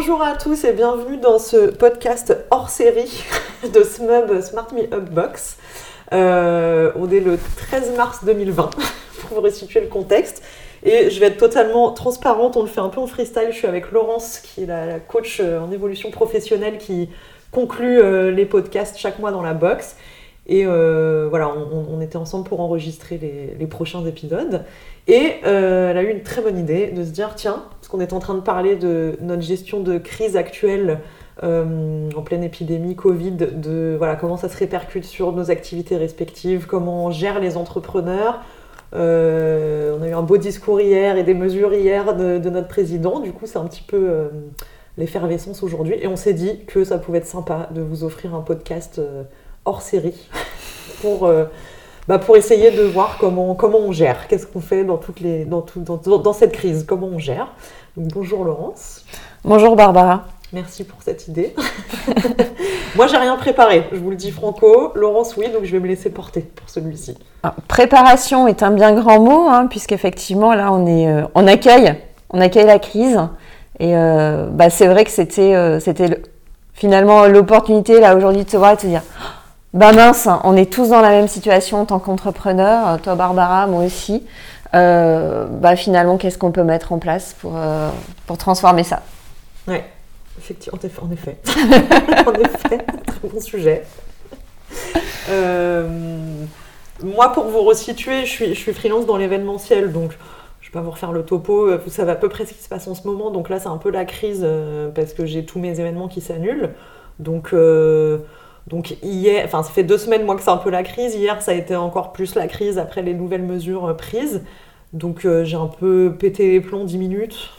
Bonjour à tous et bienvenue dans ce podcast hors série de SMUB Smart Me Up Box. Euh, on est le 13 mars 2020 pour vous restituer le contexte. Et je vais être totalement transparente, on le fait un peu en freestyle. Je suis avec Laurence, qui est la, coach euh, en évolution professionnelle, qui conclut euh, les podcasts chaque mois dans la box. Et voilà, on, était ensemble pour enregistrer les, les prochains épisodes. Et elle a eu une très bonne idée de se dire tiens, qu'on est en train de parler de notre gestion de crise actuelle euh, en pleine épidémie Covid, de voilà, comment ça se répercute sur nos activités respectives, comment on gère les entrepreneurs. Euh, on a eu un beau discours hier et des mesures hier de, notre président, du coup c'est un petit peu euh, l'effervescence aujourd'hui. Et on s'est dit que ça pouvait être sympa de vous offrir un podcast hors série pour bah, pour essayer de voir comment, on gère, qu'est-ce qu'on fait dans, toutes les, dans, cette crise, comment on gère? Bonjour Laurence. Bonjour Barbara. Merci pour cette idée. Moi, j'ai rien préparé, je vous le dis franco. Laurence, oui, donc je vais me laisser porter pour celui-ci. Ah, préparation est un bien grand mot, hein, puisqu'effectivement, là, on, est, euh, on, accueille, on accueille la crise. Et euh, bah, c'est vrai que c'était euh, c'était finalement l'opportunité, là, aujourd'hui, de se voir et de se dire bah mince, on est tous dans la même situation en tant qu'entrepreneur, toi Barbara, moi aussi. Euh, bah finalement, qu'est-ce qu'on peut mettre en place pour, euh, pour transformer ça? Oui, effectivement, en effet. en effet, très bon sujet. Euh, moi, pour vous resituer, je suis, je suis freelance dans l'événementiel, donc je ne vais pas vous refaire le topo. Vous savez à peu près ce qui se passe en ce moment. Donc là, c'est un peu la crise parce que j'ai tous mes événements qui s'annulent. Donc donc hier, enfin ça fait deux semaines moi que c'est un peu la crise. Hier ça a été encore plus la crise après les nouvelles mesures euh, prises. Donc euh, j'ai un peu pété les plombs 10 minutes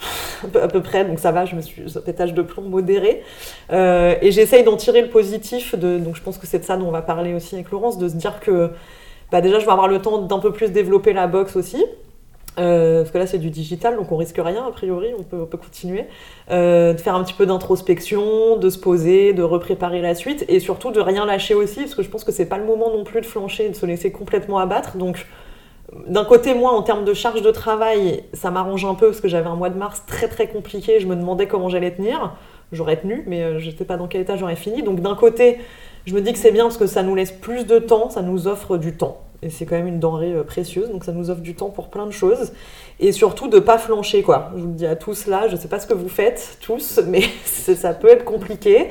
à peu près, donc ça va, je me suis un pétage de plomb modéré. Euh, et j'essaye d'en tirer le positif. De, donc je pense que c'est de ça dont on va parler aussi avec Laurence, de se dire que bah déjà je vais avoir le temps d'un peu plus développer la boxe aussi. Euh, parce que là c'est du digital, donc on risque rien a priori, on peut, continuer. Euh, de faire un petit peu d'introspection, de se poser, de repréparer la suite, et surtout de rien lâcher aussi, parce que je pense que c'est pas le moment non plus de flancher, de se laisser complètement abattre. Donc d'un côté, moi, en termes de charge de travail, ça m'arrange un peu, parce que j'avais un mois de mars très très compliqué, je me demandais comment j'allais tenir. J'aurais tenu, mais euh, je n'étais pas dans quel état j'aurais fini. Donc d'un côté, je me dis que c'est bien parce que ça nous laisse plus de temps, ça nous offre du temps et c'est quand même une denrée euh, précieuse, donc ça nous offre du temps pour plein de choses. Et surtout de pas flancher, quoi. Je vous le dis à tous là, je sais pas ce que vous faites, tous, mais ça peut être compliqué.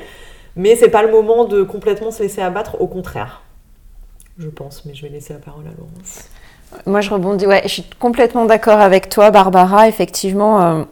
Mais c'est pas le moment de complètement se laisser abattre, au contraire. Je pense, mais je vais laisser la parole à Laurence. Moi, je rebondis, ouais, je suis complètement d'accord avec toi, Barbara. Effectivement, euh,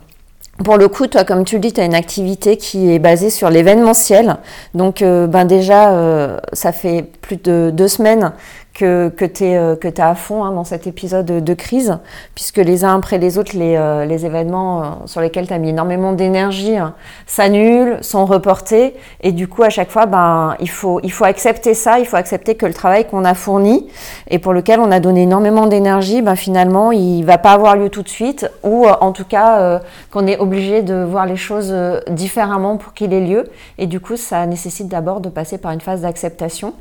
pour le coup, toi, comme tu le dis, tu as une activité qui est basée sur l'événementiel. Donc, euh, ben déjà, ça fait plus de deux semaines que, que tu es, euh, à fond hein, dans cet épisode de, crise, puisque les uns après les autres, les, euh, les événements euh, sur lesquels tu as mis énormément d'énergie hein, s'annulent, sont reportés, et du coup, à chaque fois, ben, il, faut, il faut accepter ça, il faut accepter que le travail qu'on a fourni et pour lequel on a donné énormément d'énergie, ben, finalement, il va pas avoir lieu tout de suite, ou en tout cas, qu'on est obligé de voir les choses différemment pour qu'il ait lieu, et du coup, ça nécessite d'abord de passer par une phase d'acceptation.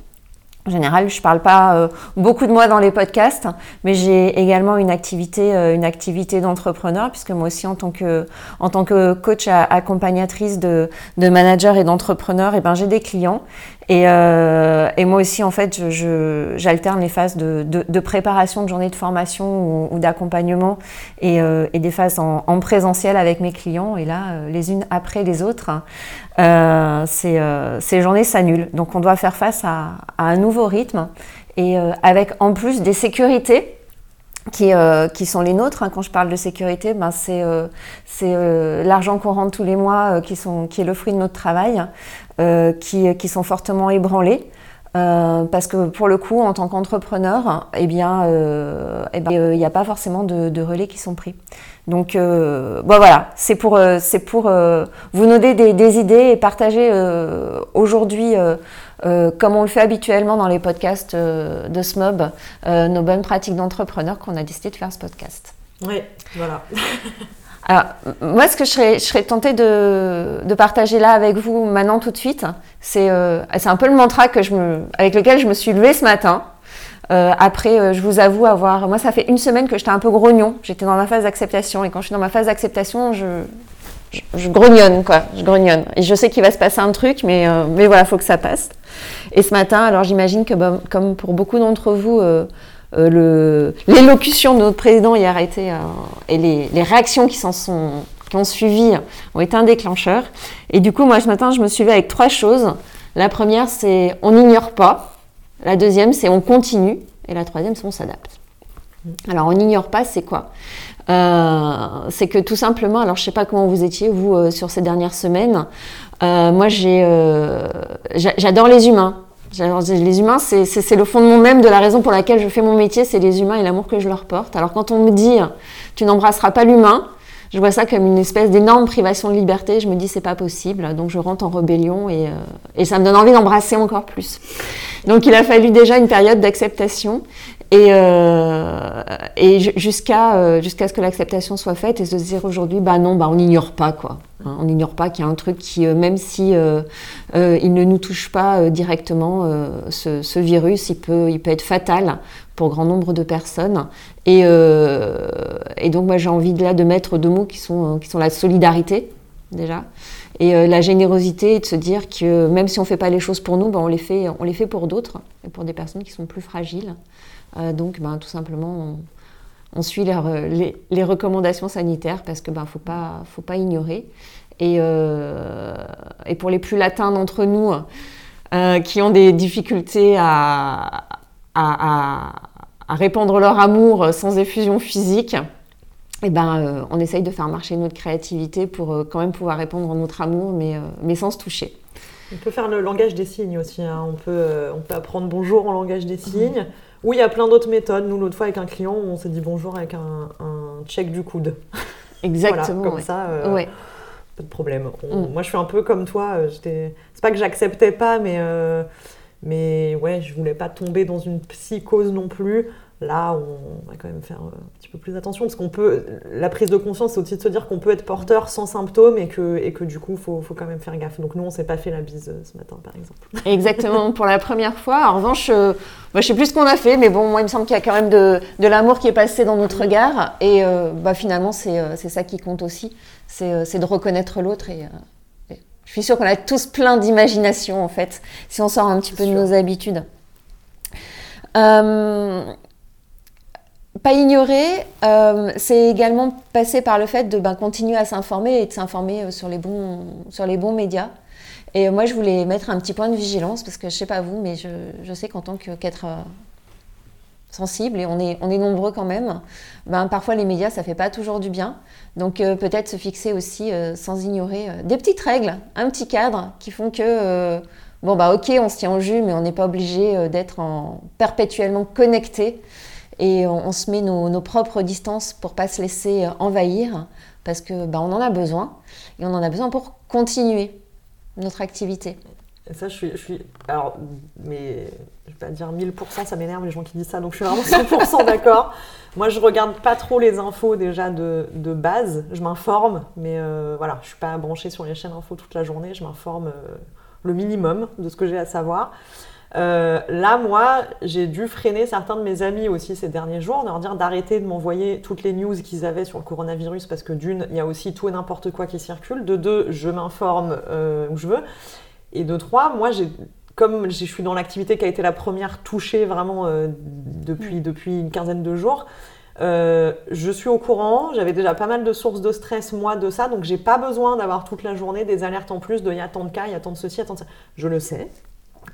En général, je ne parle pas euh, beaucoup de moi dans les podcasts, mais j'ai également une activité, euh, d'entrepreneur, puisque moi aussi, en tant que, coach accompagnatrice de, managers et d'entrepreneurs, eh ben, j'ai des clients. Et, euh, et, moi aussi, en fait, j'alterne les phases de, de, préparation de journée de formation ou, d'accompagnement et, et, des phases en, en, présentiel avec mes clients. Et là, les unes après les autres, euh, ces, euh, ces, journées s'annulent. Donc on doit faire face à, un nouveau rythme et euh, avec en plus des sécurités qui, qui, sont les nôtres. Hein. Quand je parle de sécurité, ben c'est l'argent qu'on rentre tous les mois qui, sont, qui est le fruit de notre travail, qui, qui, sont fortement ébranlés. parce que pour le coup, en tant qu'entrepreneur, eh bien, eh ben, il n'y a pas forcément de, de, relais qui sont pris. Donc euh, voilà, c'est pour, euh, pour euh, vous donner des, idées et partager aujourd'hui, comme on le fait habituellement dans les podcasts de SMOB, nos bonnes pratiques d'entrepreneurs qu'on a décidé de faire ce podcast. Oui, voilà. Alors, moi, ce que je serais, je serais tentée de, de, partager là avec vous maintenant tout de suite, c'est un peu le mantra que je me, avec lequel je me suis levée ce matin. Euh, après, euh, je vous avoue avoir. Moi, ça fait une semaine que j'étais un peu grognon. J'étais dans ma phase d'acceptation. Et quand je suis dans ma phase d'acceptation, je. je, grognonne, quoi. Je grognonne. Et je sais qu'il va se passer un truc, mais, euh, mais voilà, il faut que ça passe. Et ce matin, alors j'imagine que, bah, comme pour beaucoup d'entre vous, euh, euh, l'élocution de notre président y a arrêté et les, réactions qui s'en sont qui ont suivi ont été un déclencheur. Et du coup, moi, ce matin, je me suis avec trois choses. La première, c'est on n'ignore pas. La deuxième, c'est on continue. Et la troisième, c'est on s'adapte. Alors, on n'ignore pas, c'est quoi? Euh, c'est que tout simplement, alors je ne sais pas comment vous étiez, vous, sur ces dernières semaines, euh, moi j'ai, j'adore les humains. Les humains, c'est le fondement même de la raison pour laquelle je fais mon métier, c'est les humains et l'amour que je leur porte. Alors quand on me dit, tu n'embrasseras pas l'humain, je vois ça comme une espèce d'énorme privation de liberté. Je me dis c'est pas possible, donc je rentre en rébellion et, et ça me donne envie d'embrasser encore plus. Donc il a fallu déjà une période d'acceptation et, euh, jusqu'à euh, jusqu'à ce que l'acceptation soit faite et se dire aujourd'hui, bah non, bah on n'ignore pas quoi. Hein, on n'ignore pas qu'il y a un truc qui, euh, même si il ne nous touche pas directement, ce, ce, virus, il peut, il peut être fatal pour grand nombre de personnes. Et, et donc, moi, j'ai envie de là de mettre deux mots qui sont, qui sont la solidarité déjà et la générosité et de se dire que même si on ne fait pas les choses pour nous, ben on, les fait, on les fait pour d'autres et pour des personnes qui sont plus fragiles. Euh, donc, ben, tout simplement, on, suit les, recommandations sanitaires parce que ben, faut pas, ignorer. Et, euh, et, pour les plus latins d'entre nous euh, qui ont des difficultés à, à, à, répandre leur amour sans effusion physique, eh ben, on essaye de faire marcher notre créativité pour quand même pouvoir répondre notre amour, mais sans se toucher. On peut faire le langage des signes aussi. Hein. On, peut, on peut apprendre bonjour en langage des signes. Oui, il y a plein d'autres méthodes. Nous, l'autre fois, avec un client, on s'est dit bonjour avec un, check du coude. Exactement. comme ça, euh, pas de problème. Mm. Moi, je suis un peu comme toi. Euh, c'est pas que j'acceptais pas, mais, euh, mais ouais, je voulais pas tomber dans une psychose non plus. Là, on va quand même faire un petit peu plus attention parce qu'on peut. La prise de conscience, c'est aussi de se dire qu'on peut être porteur sans symptômes et que, et que du coup, il faut, faut, quand même faire gaffe. Donc, nous, on s'est pas fait la bise euh, ce matin, par exemple. Exactement, pour la première fois. En revanche, euh, moi, je sais plus ce qu'on a fait, mais bon, moi, il me semble qu'il y a quand même de, de l'amour qui est passé dans notre regard. Et euh, bah, finalement, c'est ça qui compte aussi. C'est de reconnaître l'autre et. je suis sûre qu'on a tous plein d'imagination, en fait, si on sort un petit peu de nos habitudes. Euh, pas ignorer, euh, c'est également passer par le fait de ben, continuer à s'informer et de s'informer euh, sur, les bons, sur les bons médias. Et moi, je voulais mettre un petit point de vigilance parce que je sais pas vous, mais je, je sais qu'en tant qu'être euh, sensible, et on est, on est nombreux quand même, ben, parfois les médias, ça fait pas toujours du bien. Donc peut-être se fixer aussi, sans ignorer, des petites règles, un petit cadre qui font que, bon, bah ok, on se tient au jus, mais on n'est pas obligé d'être perpétuellement connecté et on, se met nos, propres distances pour pas se laisser euh, envahir parce que bah, on en a besoin et on en a besoin pour continuer notre activité. ça, je suis, je suis, alors, mais je vais pas dire 1000%, ça m'énerve les gens qui disent ça, donc je suis vraiment 100% d'accord. Moi, je regarde pas trop les infos déjà de, de base, je m'informe, mais euh, voilà, je suis pas branchée sur les chaînes infos toute la journée, je m'informe euh, le minimum de ce que j'ai à savoir. Euh, là, moi, j'ai dû freiner certains de mes amis aussi ces derniers jours, leur dire d'arrêter de m'envoyer toutes les news qu'ils avaient sur le coronavirus parce que d'une, il y a aussi tout et n'importe quoi qui circule. De deux, je m'informe euh, où je veux. Et de trois, moi, j'ai comme je suis dans l'activité qui a été la première touchée vraiment euh, depuis, mm. depuis une quinzaine de jours, je suis au courant, j'avais déjà pas mal de sources de stress moi de ça, donc j'ai pas besoin d'avoir toute la journée des alertes en plus de il y a tant de cas, il y a tant de ceci, il y a tant de ça. Je le sais,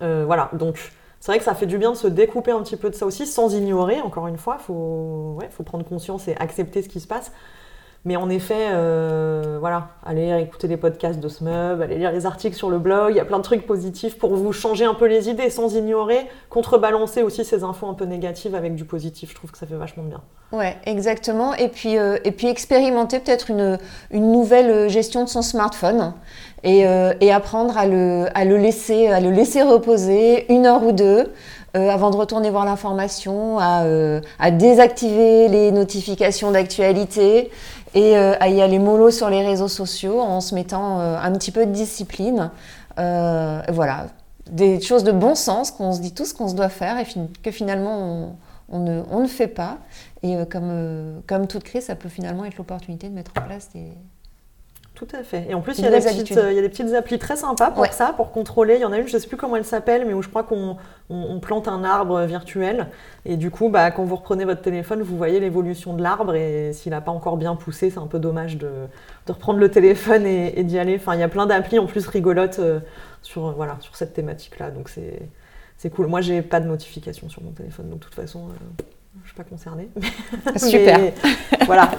voilà, donc c'est vrai que ça fait du bien de se découper un petit peu de ça aussi, sans ignorer, encore une fois, il faut, faut prendre conscience et accepter ce qui se passe. Mais en effet, euh, voilà, allez écouter les podcasts de SMUB, allez lire les articles sur le blog, il y a plein de trucs positifs pour vous changer un peu les idées sans ignorer, contrebalancer aussi ces infos un peu négatives avec du positif. Je trouve que ça fait vachement bien. Ouais, exactement. Et puis, euh, et puis expérimenter peut-être une, une, nouvelle gestion de son smartphone et, euh, et apprendre à le, à, le laisser, à le laisser reposer une heure ou deux. Avant de retourner voir l'information, à, désactiver les notifications d'actualité et euh, à y aller mollo sur les réseaux sociaux en se mettant euh, un petit peu de discipline. Euh, voilà, des choses de bon sens qu'on se dit tout ce qu'on se doit faire et que finalement on, ne, on ne, fait pas. Et comme, comme toute crise, ça peut finalement être l'opportunité de mettre en place des, Tout à fait. Et en plus, il y, a des petites, il y, a des petites applis très sympas pour ça, pour contrôler. Il y en a une, je ne sais plus comment elle s'appelle, mais où je crois qu'on on, plante un arbre virtuel. Et du coup, bah, quand vous reprenez votre téléphone, vous voyez l'évolution de l'arbre. Et s'il n'a pas encore bien poussé, c'est un peu dommage de, de reprendre le téléphone et, d'y aller. Enfin, il y a plein d'applis en plus rigolotes euh, sur, voilà, sur cette thématique-là. Donc c'est cool. Moi, j'ai pas de notification sur mon téléphone. Donc de toute façon. Euh, je suis pas concernée. Super. voilà,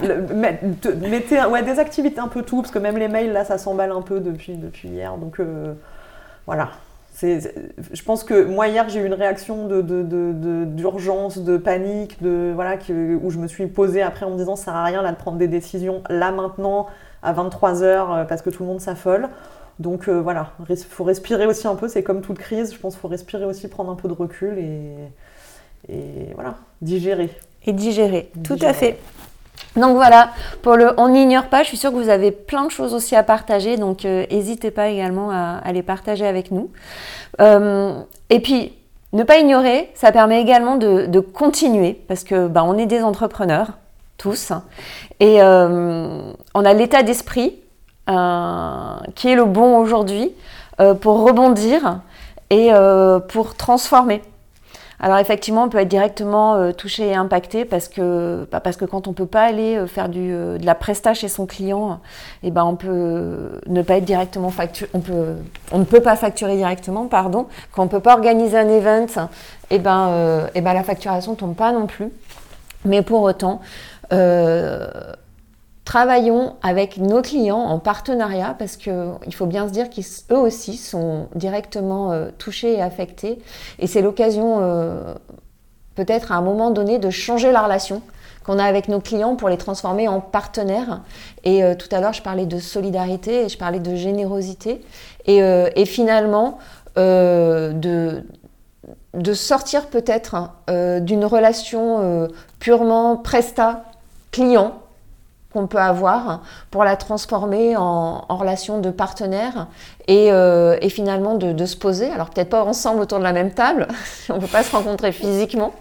mettez ouais, des activités un peu tout, parce que même les mails, là, ça s'emballe un peu depuis, depuis hier. Donc euh, voilà. je pense que moi, hier, j'ai eu une réaction d'urgence, de, de, de, panique, de, voilà, où je me suis posée après en me disant ça sert à rien là, de prendre des décisions là, maintenant, à 23h, euh, parce que tout le monde s'affole. Donc euh, voilà, il faut respirer aussi un peu, c'est comme toute crise, je pense qu'il faut respirer aussi, prendre un peu de recul et et voilà, digérer. Et digérer, tout à fait. Donc voilà, pour le On n'ignore pas, je suis sûre que vous avez plein de choses aussi à partager, donc n'hésitez euh, pas également à, les partager avec nous. Euh, et puis, ne pas ignorer, ça permet également de, continuer, parce que bah, on est des entrepreneurs, tous, et euh, on a l'état d'esprit qui est le bon aujourd'hui pour rebondir et pour transformer. Alors effectivement, on peut être directement euh, touché et impacté parce que, bah, parce que quand on ne peut pas aller euh, faire euh, de la presta chez son client, eh ben on peut ne pas être directement facturé, on, peut, on ne peut pas facturer directement, pardon. Quand on ne peut pas organiser un event, eh ben, eh ben la facturation ne tombe pas non plus. Mais pour autant, travaillons avec nos clients en partenariat parce qu'il faut bien se dire qu'eux aussi sont directement euh, touchés et affectés. Et c'est l'occasion euh, peut-être à un moment donné de changer la relation qu'on a avec nos clients pour les transformer en partenaires. Et euh, tout à l'heure, je parlais de solidarité et je parlais de générosité. Et, et finalement, de, de sortir peut-être d'une relation purement presta-client qu'on peut avoir pour la transformer en, relation de partenaire et, euh, finalement de, se poser. Alors peut-être pas ensemble autour de la même table, on ne peut pas se rencontrer physiquement,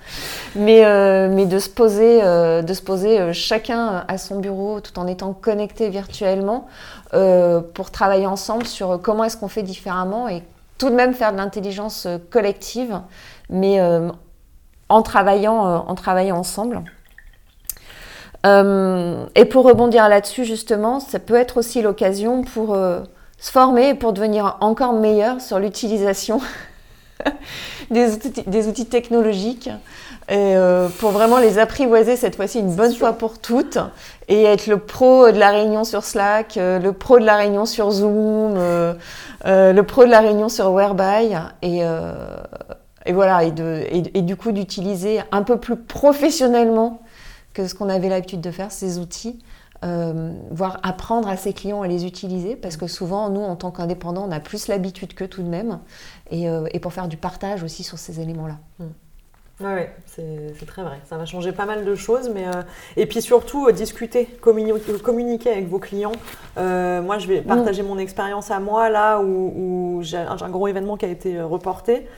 mais, euh, mais de se poser, euh, de se poser chacun à son bureau tout en étant connecté virtuellement pour travailler ensemble sur comment est-ce qu'on fait différemment et tout de même faire de l'intelligence collective, mais en, travaillant, en travaillant ensemble. Euh, et pour rebondir là-dessus, justement, ça peut être aussi l'occasion pour euh, se former et pour devenir encore meilleur sur l'utilisation des, outils, technologiques. Et euh, pour vraiment les apprivoiser cette fois-ci une bonne fois pour toutes et être le pro de la réunion sur Slack, le pro de la réunion sur Zoom, le pro de la réunion sur Whereby et, et voilà et, de, et du coup d'utiliser un peu plus professionnellement que ce qu'on avait l'habitude de faire, ces outils, euh, voire apprendre à ses clients à les utiliser, parce que souvent, nous, en tant qu'indépendants, on a plus l'habitude que tout de même, et, euh, pour faire du partage aussi sur ces éléments-là. Oui, Ouais, c'est très vrai. Ça va changer pas mal de choses, mais euh, et puis surtout discuter, communiquer avec vos clients. moi, je vais mm. partager mon expérience à moi là où, où j'ai un, gros événement qui a été reporté.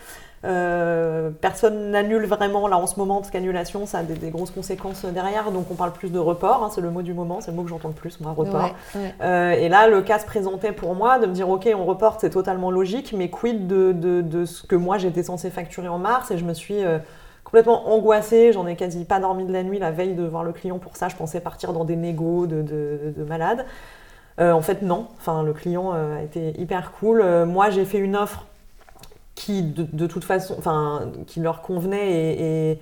Euh, personne n'annule vraiment là en ce moment parce qu'annulation ça a des, grosses conséquences derrière. Donc on parle plus de report hein, c'est le mot du moment c'est le mot que j'entends le plus moi report. Euh, et là le cas se présentait pour moi de me dire ok on reporte c'est totalement logique mais quid de, de, ce que moi j'étais censé facturer en mars? Et je me suis euh, complètement angoissée. J'en ai quasi pas dormi de la nuit la veille de voir le client pour ça. Je pensais partir dans des négos de, de malades en fait non. Enfin le client a été hyper cool. Moi j'ai fait une offre qui de, toute façon, enfin, qui leur convenait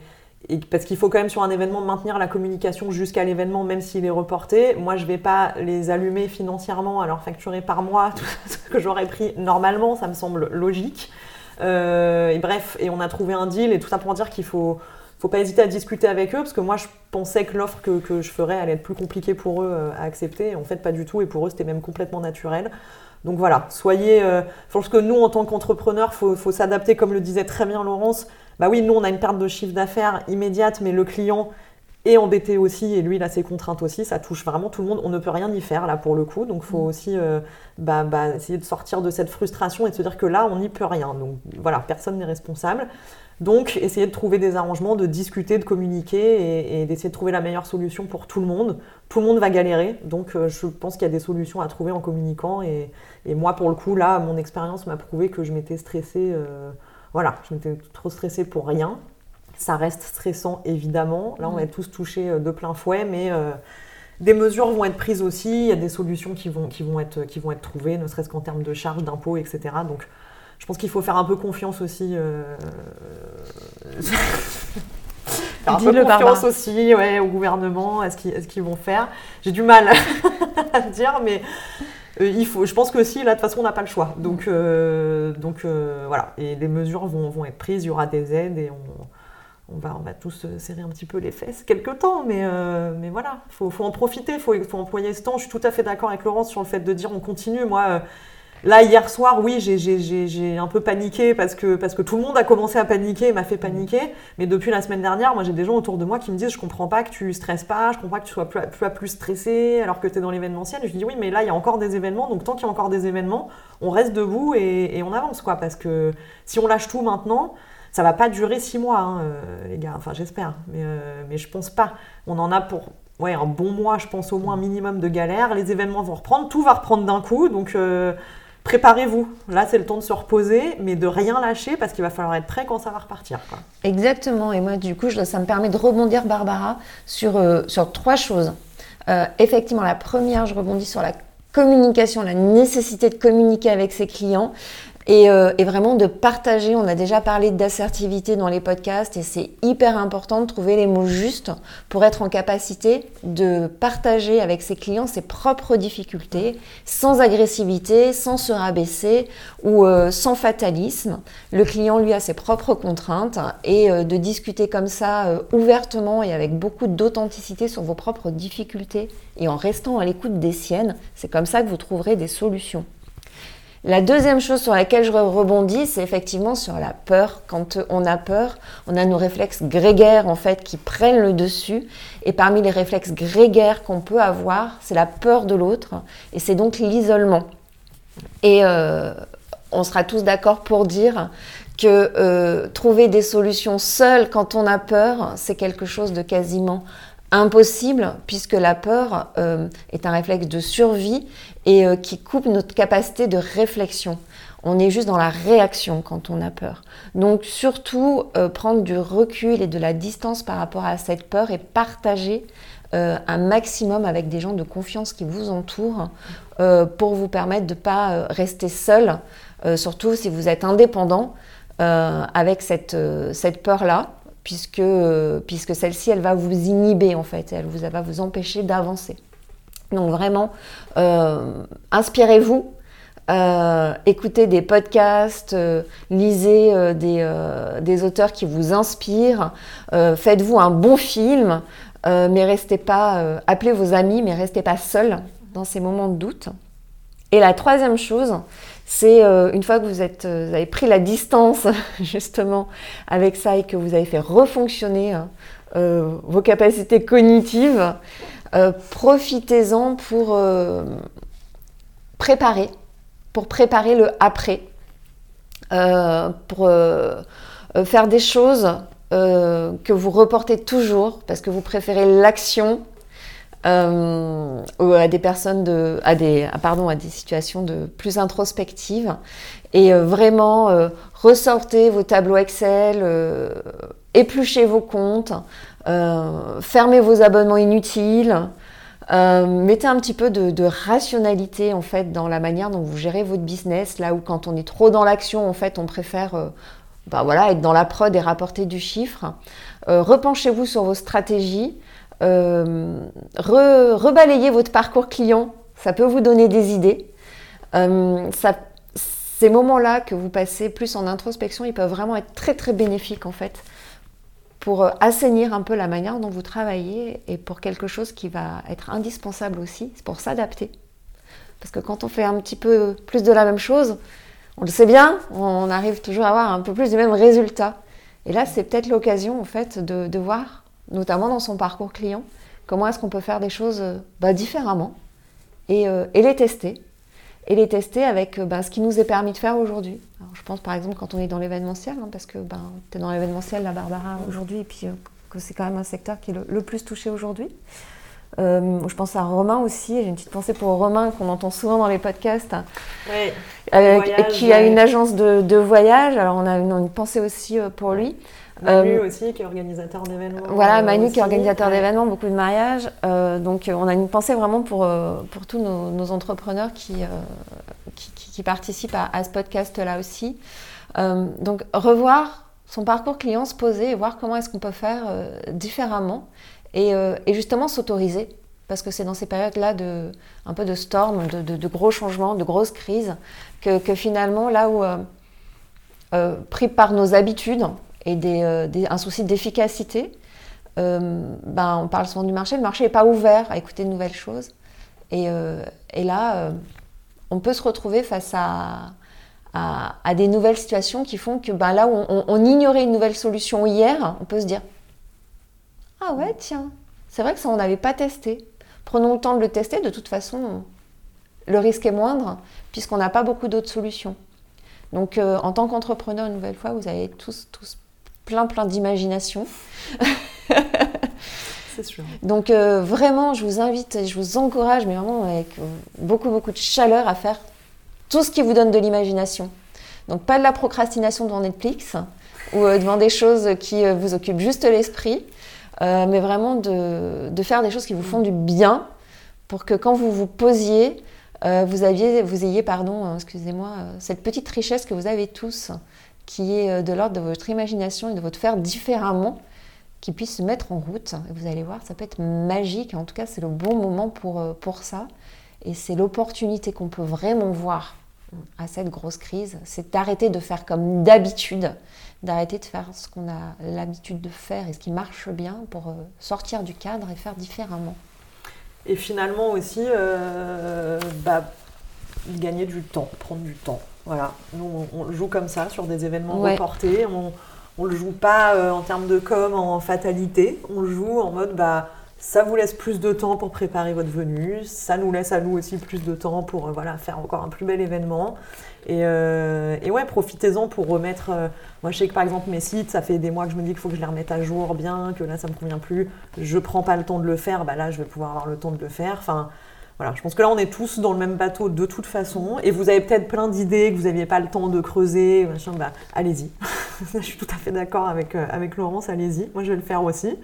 et, parce qu'il faut quand même sur un événement maintenir la communication jusqu'à l'événement, même s'il est reporté. Moi, je vais pas les allumer financièrement leur facturer par mois tout ce que j'aurais pris normalement, ça me semble logique. Euh, et bref, et on a trouvé un deal et tout ça pour dire qu'il faut, faut pas hésiter à discuter avec eux parce que moi je pensais que l'offre que, que, je ferais allait être plus compliquée pour eux euh, à accepter. En fait, pas du tout et pour eux c'était même complètement naturel. Donc voilà, soyez. Euh, je pense que nous, en tant qu'entrepreneurs, il faut, s'adapter, comme le disait très bien Laurence. Bah oui, nous, on a une perte de chiffre d'affaires immédiate, mais le client est embêté aussi, et lui, il a ses contraintes aussi. Ça touche vraiment tout le monde. On ne peut rien y faire, là, pour le coup. Donc il faut mm. aussi euh, bah, bah, essayer de sortir de cette frustration et de se dire que là, on n'y peut rien. Donc voilà, personne n'est responsable. Donc, essayer de trouver des arrangements, de discuter, de communiquer et, d'essayer de trouver la meilleure solution pour tout le monde. Tout le monde va galérer, donc euh, je pense qu'il y a des solutions à trouver en communiquant. Et, moi, pour le coup, là, mon expérience m'a prouvé que je m'étais stressée. Euh, voilà, je m'étais trop stressée pour rien. Ça reste stressant, évidemment. Là, on va être tous touchés euh, de plein fouet, mais des mesures vont être prises aussi. Il y a des solutions qui vont, qui vont, être, qui vont être trouvées, ne serait-ce qu'en termes de charges, d'impôts, etc. Donc, je pense qu'il faut faire un peu confiance aussi. Euh... faire un peu confiance aussi ouais, au gouvernement, à ce qu'ils vont faire. J'ai du mal à dire, mais euh, il faut, je pense que si, là, de toute façon, on n'a pas le choix. Donc, euh, donc euh, voilà. Et les mesures vont, vont, être prises, il y aura des aides et on, on, va, on va tous serrer un petit peu les fesses quelque temps. Mais, mais voilà, il faut, faut, en profiter, il faut, faut, employer ce temps. Je suis tout à fait d'accord avec Laurence sur le fait de dire on continue. Moi, Là, hier soir, oui, j'ai un peu paniqué parce que, parce que tout le monde a commencé à paniquer et m'a fait paniquer. Mais depuis la semaine dernière, moi, j'ai des gens autour de moi qui me disent Je comprends pas que tu stresses pas, je comprends pas que tu sois plus, plus, stressé alors que tu es dans l'événementiel. Je dis Oui, mais là, il y a encore des événements. Donc, tant qu'il y a encore des événements, on reste debout et, on avance, quoi. Parce que si on lâche tout maintenant, ça va pas durer six mois, hein, euh, les gars. Enfin, j'espère. Mais, euh, mais je pense pas. On en a pour ouais, un bon mois, je pense au moins minimum de galère. Les événements vont reprendre, tout va reprendre d'un coup. Donc, euh, préparez-vous. Là, c'est le temps de se reposer, mais de rien lâcher parce qu'il va falloir être prêt quand ça va repartir. Exactement. Et moi, du coup, ça me permet de rebondir, Barbara, sur, euh, trois choses. Euh, effectivement, la première, je rebondis sur la communication, la nécessité de communiquer avec ses clients. Euh, et, vraiment de partager. On a déjà parlé d'assertivité dans les podcasts et c'est hyper important de trouver les mots justes pour être en capacité de partager avec ses clients ses propres difficultés sans agressivité, sans se rabaisser ou euh, sans fatalisme. Le client lui a ses propres contraintes et euh, de discuter comme ça ouvertement et avec beaucoup d'authenticité sur vos propres difficultés et en restant à l'écoute des siennes, c'est comme ça que vous trouverez des solutions. La deuxième chose sur laquelle je rebondis, c'est effectivement sur la peur. Quand on a peur, on a nos réflexes grégaires en fait qui prennent le dessus. Et parmi les réflexes grégaires qu'on peut avoir, c'est la peur de l'autre et c'est donc l'isolement. Et euh, on sera tous d'accord pour dire que euh, trouver des solutions seules quand on a peur, c'est quelque chose de quasiment impossible puisque la peur euh, est un réflexe de survie et euh, qui coupe notre capacité de réflexion. On est juste dans la réaction quand on a peur. Donc surtout euh, prendre du recul et de la distance par rapport à cette peur et partager un maximum avec des gens de confiance qui vous entourent pour vous permettre de ne pas rester seul, surtout si vous êtes indépendant avec cette, cette peur-là puisque, celle-ci, elle va vous inhiber en fait, elle vous, va vous empêcher d'avancer. Donc vraiment, euh, inspirez-vous, euh, écoutez des podcasts, euh, lisez des, des, auteurs qui vous inspirent, faites-vous un bon film, mais restez pas, appelez vos amis, mais restez pas seul dans ces moments de doute. Et la troisième chose, c'est euh, une fois que euh, vous avez pris la distance justement avec ça et que vous avez fait refonctionner hein, euh, vos capacités cognitives, profitez-en pour préparer, pour préparer le après, pour faire des choses que vous reportez toujours parce que vous préférez l'action euh, à des personnes de, à des, pardon, à des situations de plus introspectives. Et euh, vraiment, euh, ressortez vos tableaux Excel, épluchez vos comptes, fermez vos abonnements inutiles. mettez un petit peu de, rationalité en fait dans la manière dont vous gérez votre business, là où quand on est trop dans l'action, en fait, on préfère bah voilà, être dans la prod et rapporter du chiffre. repenchez-vous sur vos stratégies, euh, rebalayer votre parcours client, ça peut vous donner des idées. Euh, ces moments-là que vous passez plus en introspection, ils peuvent vraiment être très très bénéfiques en fait pour euh, assainir un peu la manière dont vous travaillez et pour quelque chose qui va être indispensable aussi, c'est pour s'adapter. Parce que quand on fait un petit peu plus de la même chose, on le sait bien, on arrive toujours à avoir un peu plus du même résultat. Et là, c'est peut-être l'occasion en fait de, de voir notamment dans son parcours client, comment est-ce qu'on peut faire des choses euh, bah, différemment et, euh, et, les tester et les tester avec ben, ce qui nous est permis de faire aujourd'hui. Je pense par exemple quand on est dans l'événementiel, hein, parce que ben, tu es dans l'événementiel, la Barbara, aujourd'hui, et puis que c'est quand même un secteur qui est le, plus touché aujourd'hui. je pense à Romain aussi, j'ai une petite pensée pour Romain qu'on entend souvent dans les podcasts, qui a une agence de, voyage. Alors on a une pensée aussi pour lui. Manu euh, aussi, qui est organisateur d'événements. Voilà, Manu qui est organisateur d'événements, beaucoup de mariages. Euh, donc on a une pensée vraiment pour, euh, pour tous nos, entrepreneurs qui, qui, participent à, ce podcast-là aussi. donc revoir son parcours client, se poser et voir comment est-ce qu'on peut faire différemment et, et justement s'autoriser. Parce que c'est dans ces périodes-là de un peu de storm, de, de, gros changements, de grosses crises, que, que finalement, là où pris par nos habitudes, et euh, des, un souci d'efficacité, euh, ben, on parle souvent du marché, le marché n'est pas ouvert à écouter de nouvelles choses. Et, euh, et là, on peut se retrouver face à, à, des nouvelles situations qui font que ben, là où on, ignorait une nouvelle solution hier, on peut se dire Ah ouais, tiens, c'est vrai que ça, on n'avait pas testé. Prenons le temps de le tester, de toute façon, le risque est moindre, puisqu'on n'a pas beaucoup d'autres solutions. Donc, en tant qu'entrepreneur, une nouvelle fois, vous avez tous, tous plein plein d'imagination. C'est sûr. Donc euh, vraiment, je vous invite, je vous encourage, mais vraiment avec euh, beaucoup beaucoup de chaleur à faire tout ce qui vous donne de l'imagination. Donc pas de la procrastination devant Netflix ou euh, devant des choses qui vous occupent juste l'esprit, mais vraiment de, de, faire des choses qui vous font du bien pour que quand vous vous posiez, vous, aviez, vous ayez, pardon, excusez-moi, cette petite richesse que vous avez tous qui est euh, de l'ordre de votre imagination et de votre faire différemment, qui puisse se mettre en route. Et vous allez voir, ça peut être magique. En tout cas, c'est le bon moment pour, euh, pour ça. Et c'est l'opportunité qu'on peut vraiment voir à cette grosse crise, c'est d'arrêter de faire comme d'habitude, d'arrêter de faire ce qu'on a l'habitude de faire et ce qui marche bien pour euh, sortir du cadre et faire différemment. Et finalement aussi, bah, gagner du temps, prendre du temps. Voilà, nous on, joue comme ça sur des événements reportés. On ne le joue pas euh, en termes de com en fatalité. On le joue en mode bah ça vous laisse plus de temps pour préparer votre venue, ça nous laisse à nous aussi plus de temps pour euh, voilà, faire encore un plus bel événement. Et, euh, et ouais, profitez-en pour remettre. moi, je sais que par exemple, mes sites, ça fait des mois que je me dis qu'il faut que je les remette à jour bien, que là, ça me convient plus. Je prends pas le temps de le faire, bah là, je vais pouvoir avoir le temps de le faire. Enfin, voilà, je pense que là, on est tous dans le même bateau de toute façon. Et vous avez peut-être plein d'idées que vous n'aviez pas le temps de creuser. Machin, bah, allez-y. je suis tout à fait d'accord avec, euh, avec Laurence, allez-y. Moi, je vais le faire aussi,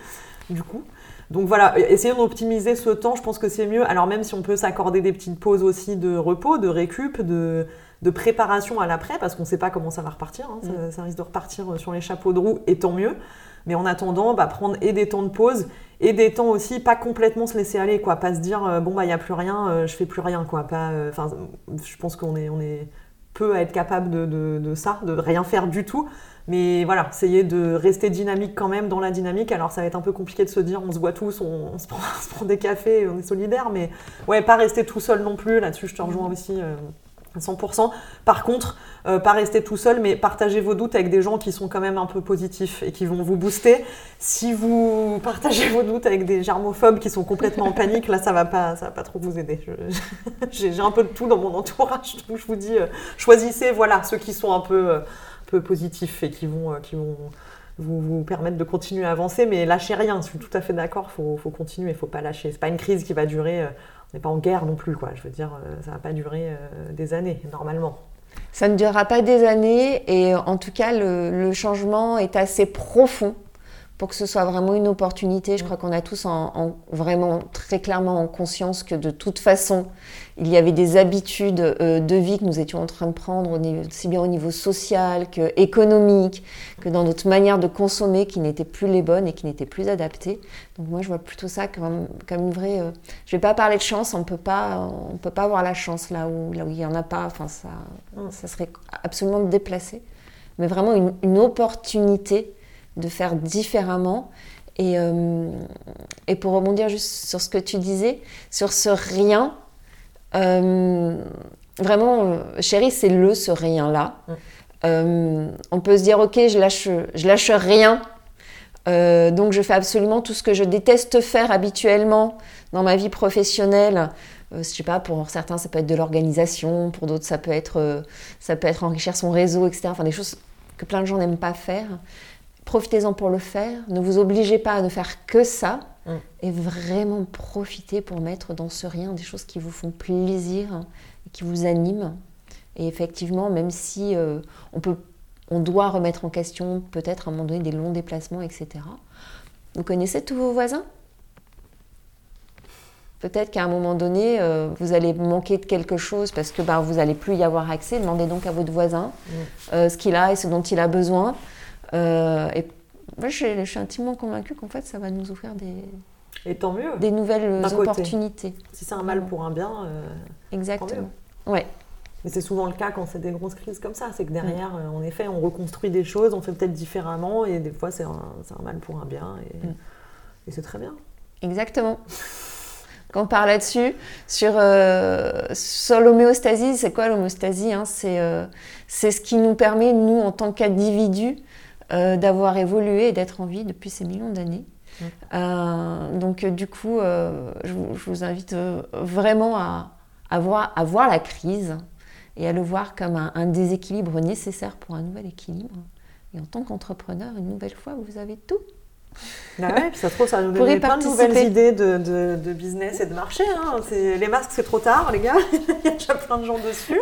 du coup. Donc voilà, essayons d'optimiser ce temps, je pense que c'est mieux. Alors même si on peut s'accorder des petites pauses aussi de repos, de récup, de, de préparation à l'après, parce qu'on ne sait pas comment ça va repartir. Hein. Ça, mm. ça, risque de repartir euh, sur les chapeaux de roue, et tant mieux. Mais en attendant, bah, prendre et des temps de pause et des temps aussi, pas complètement se laisser aller, quoi. Pas se dire, euh, bon, bah, il n'y a plus rien, euh, je fais plus rien, quoi. Pas, euh, je pense qu'on est, on est peu à être capable de, de, ça, de rien faire du tout. Mais voilà, essayer de rester dynamique quand même dans la dynamique. Alors ça va être un peu compliqué de se dire on se voit tous, on, se, prend, on se, prend, des cafés, on est solidaires, mais ouais, pas rester tout seul non plus. Là-dessus, je te rejoins aussi. 100%. Par contre, euh, pas rester tout seul, mais partagez vos doutes avec des gens qui sont quand même un peu positifs et qui vont vous booster. Si vous partagez vos doutes avec des germophobes qui sont complètement en panique, là, ça va pas, ça va pas trop vous aider. J'ai un peu de tout dans mon entourage, je vous dis, euh, choisissez, voilà, ceux qui sont un peu, euh, peu positifs et qui vont, vous, permettre de continuer à avancer, mais lâchez rien. Je suis tout à fait d'accord, faut, faut continuer, faut pas lâcher. C'est pas une crise qui va durer n'est pas en guerre non plus, quoi. Je veux dire, euh, ça va pas durer euh, des années, normalement. Ça ne durera pas des années et en tout cas, le changement est assez profond pour que ce soit vraiment une opportunité. Je crois qu'on a tous en, vraiment très clairement en conscience que de toute façon, il y avait des habitudes euh, de vie que nous étions en train de prendre, aussi bien au niveau social que économique, que dans notre manière de consommer qui n'étaient plus les bonnes et qui n'étaient plus adaptées. Donc moi, je vois plutôt ça comme, comme une vraie... Euh, je ne vais pas parler de chance, on ne peut pas avoir la chance là où, là où il n'y en a pas. Enfin, ça, ça serait absolument déplacé. Mais vraiment une, une opportunité de faire différemment. Et, euh, et, pour rebondir juste sur ce que tu disais, sur ce rien, euh, vraiment, euh, chérie, c'est le ce rien-là. on peut se dire, ok, je lâche, je lâche rien, donc je fais absolument tout ce que je déteste faire habituellement dans ma vie professionnelle je je sais pas, pour certains, ça peut être de l'organisation, pour d'autres, ça peut être, ça peut être enrichir son réseau, etc. Enfin, des choses que plein de gens n'aiment pas faire. Profitez-en pour le faire. Ne vous obligez pas à ne faire que ça. Mm. Et vraiment profitez pour mettre dans ce rien des choses qui vous font plaisir, et qui vous animent. Et effectivement, même si on peut on doit remettre en question peut-être à un moment donné des longs déplacements, etc. Vous connaissez tous vos voisins? Peut-être qu'à un moment donné, euh, vous allez manquer de quelque chose parce que bah, vous n'allez plus y avoir accès. Demandez donc à votre voisin mm. euh, ce qu'il a et ce dont il a besoin. Euh, et moi, je, suis intimement convaincue qu'en fait, ça va nous offrir des, et tant mieux. des nouvelles opportunités. Si c'est un mal pour un bien, exactement. Ouais. Mais c'est souvent le cas quand c'est des grosses crises comme ça. C'est que derrière, mm. en effet, on reconstruit des choses, on fait peut-être différemment, et des fois, c'est un, un, mal pour un bien, et, mm. et c'est très bien. Exactement. Quand on parle là-dessus, sur, euh, sur l'homéostasie, c'est quoi l'homéostasie hein? Euh, C'est ce qui nous permet, nous, en tant qu'individus, euh, d'avoir évolué et d'être en vie depuis ces millions d'années. Mm. donc, du coup, je, vous invite vraiment à, à, voir, à voir la crise et à le voir comme un, déséquilibre nécessaire pour un nouvel équilibre. Et en tant qu'entrepreneur, une nouvelle fois, vous avez tout. Bah ouais, puis ça se trouve, ça nous donne plein de nouvelles idées de, de, business et de marché. Hein. Les masques, c'est trop tard, les gars. Il y a déjà plein de gens dessus.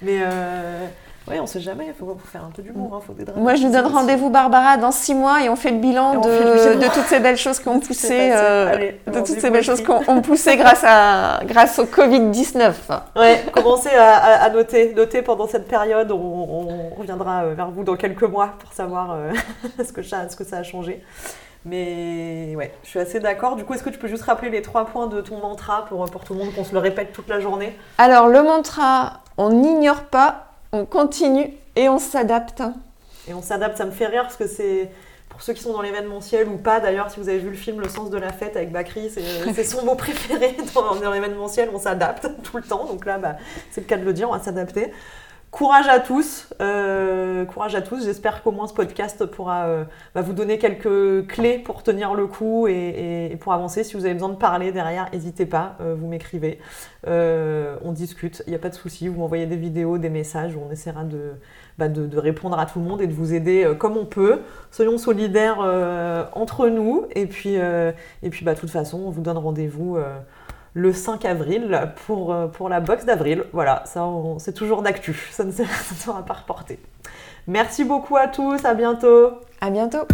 Mais euh, oui, on sait jamais, il faut, faire un peu d'humour. Hein, Moi, je vous donne rendez-vous, Barbara, dans six mois et on fait le bilan de, de, toutes ces belles choses qu'on poussé, euh, de toutes ces belles choses qu'on poussé grâce, à, grâce au Covid-19. Oui, commencez à, noter, noter pendant cette période. On, reviendra euh, vers vous dans quelques mois pour savoir euh, ce, que ça, ce que ça a changé. Mais ouais, je suis assez d'accord. Du coup, est-ce que tu peux juste rappeler les trois points de ton mantra pour, pour tout le monde, qu'on se le répète toute la journée? Alors, le mantra, on n'ignore pas, on continue et on s'adapte. Et on s'adapte, ça me fait rire parce que c'est pour ceux qui sont dans l'événementiel ou pas, d'ailleurs, si vous avez vu le film Le sens de la fête avec Bakri, c'est son mot préféré dans, dans l'événementiel, on s'adapte tout le temps. Donc là, bah, c'est le cas de le dire, on va s'adapter. Courage à tous, euh, courage à tous. J'espère qu'au moins ce podcast pourra euh, bah, vous donner quelques clés pour tenir le coup et, pour avancer. Si vous avez besoin de parler derrière, n'hésitez pas, euh, vous m'écrivez, on discute, il n'y a pas de souci. Vous m'envoyez des vidéos, des messages, on essaiera bah, de, de, répondre à tout le monde et de vous aider comme on peut. Soyons solidaires entre nous et puis, et puis bah, de toute façon, on vous donne rendez-vous le 5 avril pour, euh, pour la box d'avril. Voilà, ça c'est toujours d'actu, ça ne sera pas reporté. Merci beaucoup à tous, à bientôt. À bientôt.